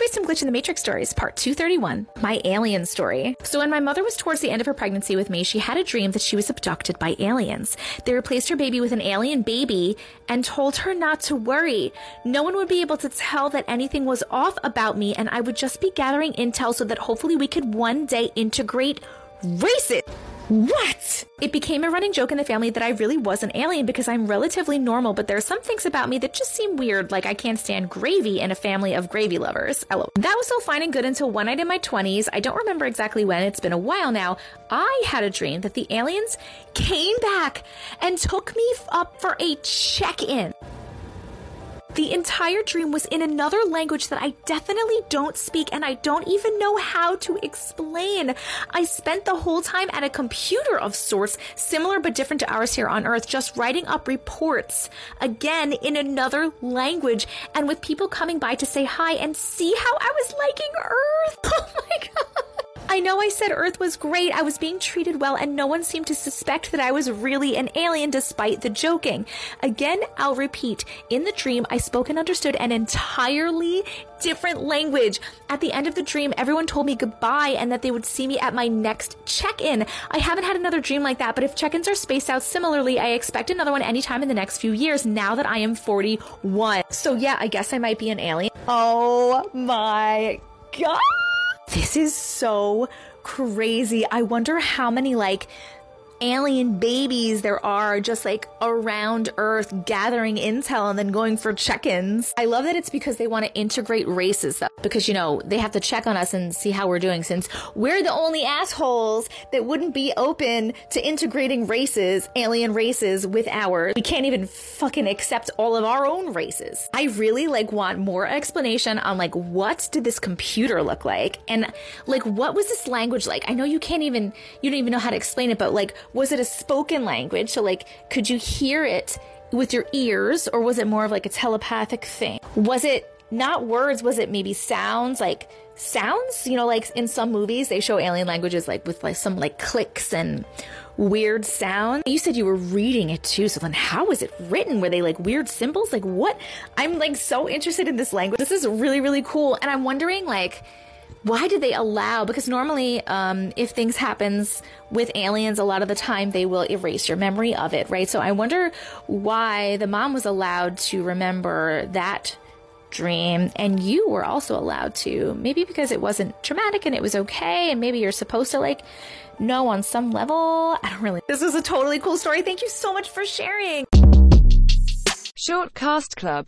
Read some Glitch in the Matrix stories, part 231, my alien story. So, when my mother was towards the end of her pregnancy with me, she had a dream that she was abducted by aliens. They replaced her baby with an alien baby and told her not to worry. No one would be able to tell that anything was off about me, and I would just be gathering intel so that hopefully we could one day integrate races. What? It became a running joke in the family that I really was an alien because I'm relatively normal, but there are some things about me that just seem weird, like I can't stand gravy in a family of gravy lovers. That was all fine and good until one night in my 20s. I don't remember exactly when, it's been a while now. I had a dream that the aliens came back and took me up for a check in. The entire dream was in another language that I definitely don't speak and I don't even know how to explain. I spent the whole time at a computer of sorts, similar but different to ours here on Earth, just writing up reports, again in another language, and with people coming by to say hi and see how I was liking Earth. I know I said Earth was great, I was being treated well, and no one seemed to suspect that I was really an alien despite the joking. Again, I'll repeat, in the dream, I spoke and understood an entirely different language. At the end of the dream, everyone told me goodbye and that they would see me at my next check in. I haven't had another dream like that, but if check ins are spaced out similarly, I expect another one anytime in the next few years now that I am 41. So, yeah, I guess I might be an alien. Oh my god! This is so crazy. I wonder how many like alien babies there are just like around Earth gathering intel and then going for check ins. I love that it's because they want to integrate races though, because you know, they have to check on us and see how we're doing since we're the only assholes that wouldn't be open to integrating races, alien races with ours. We can't even fucking accept all of our own races. I really like want more explanation on like what did this computer look like and like what was this language like? I know you can't even you don't even know how to explain it, but like was it a spoken language? So, like, could you hear it with your ears, or was it more of like a telepathic thing? Was it not words? Was it maybe sounds? Like sounds? You know, like in some movies, they show alien languages like with like some like clicks and weird sounds. You said you were reading it too, so then how was it written? Were they like weird symbols? Like what? I'm like so interested in this language. This is really, really cool. And I'm wondering, like, why did they allow because normally um, if things happens with aliens a lot of the time they will erase your memory of it right so i wonder why the mom was allowed to remember that dream and you were also allowed to maybe because it wasn't traumatic and it was okay and maybe you're supposed to like know on some level. I don't really this was a totally cool story. Thank you so much for sharing. Short cast club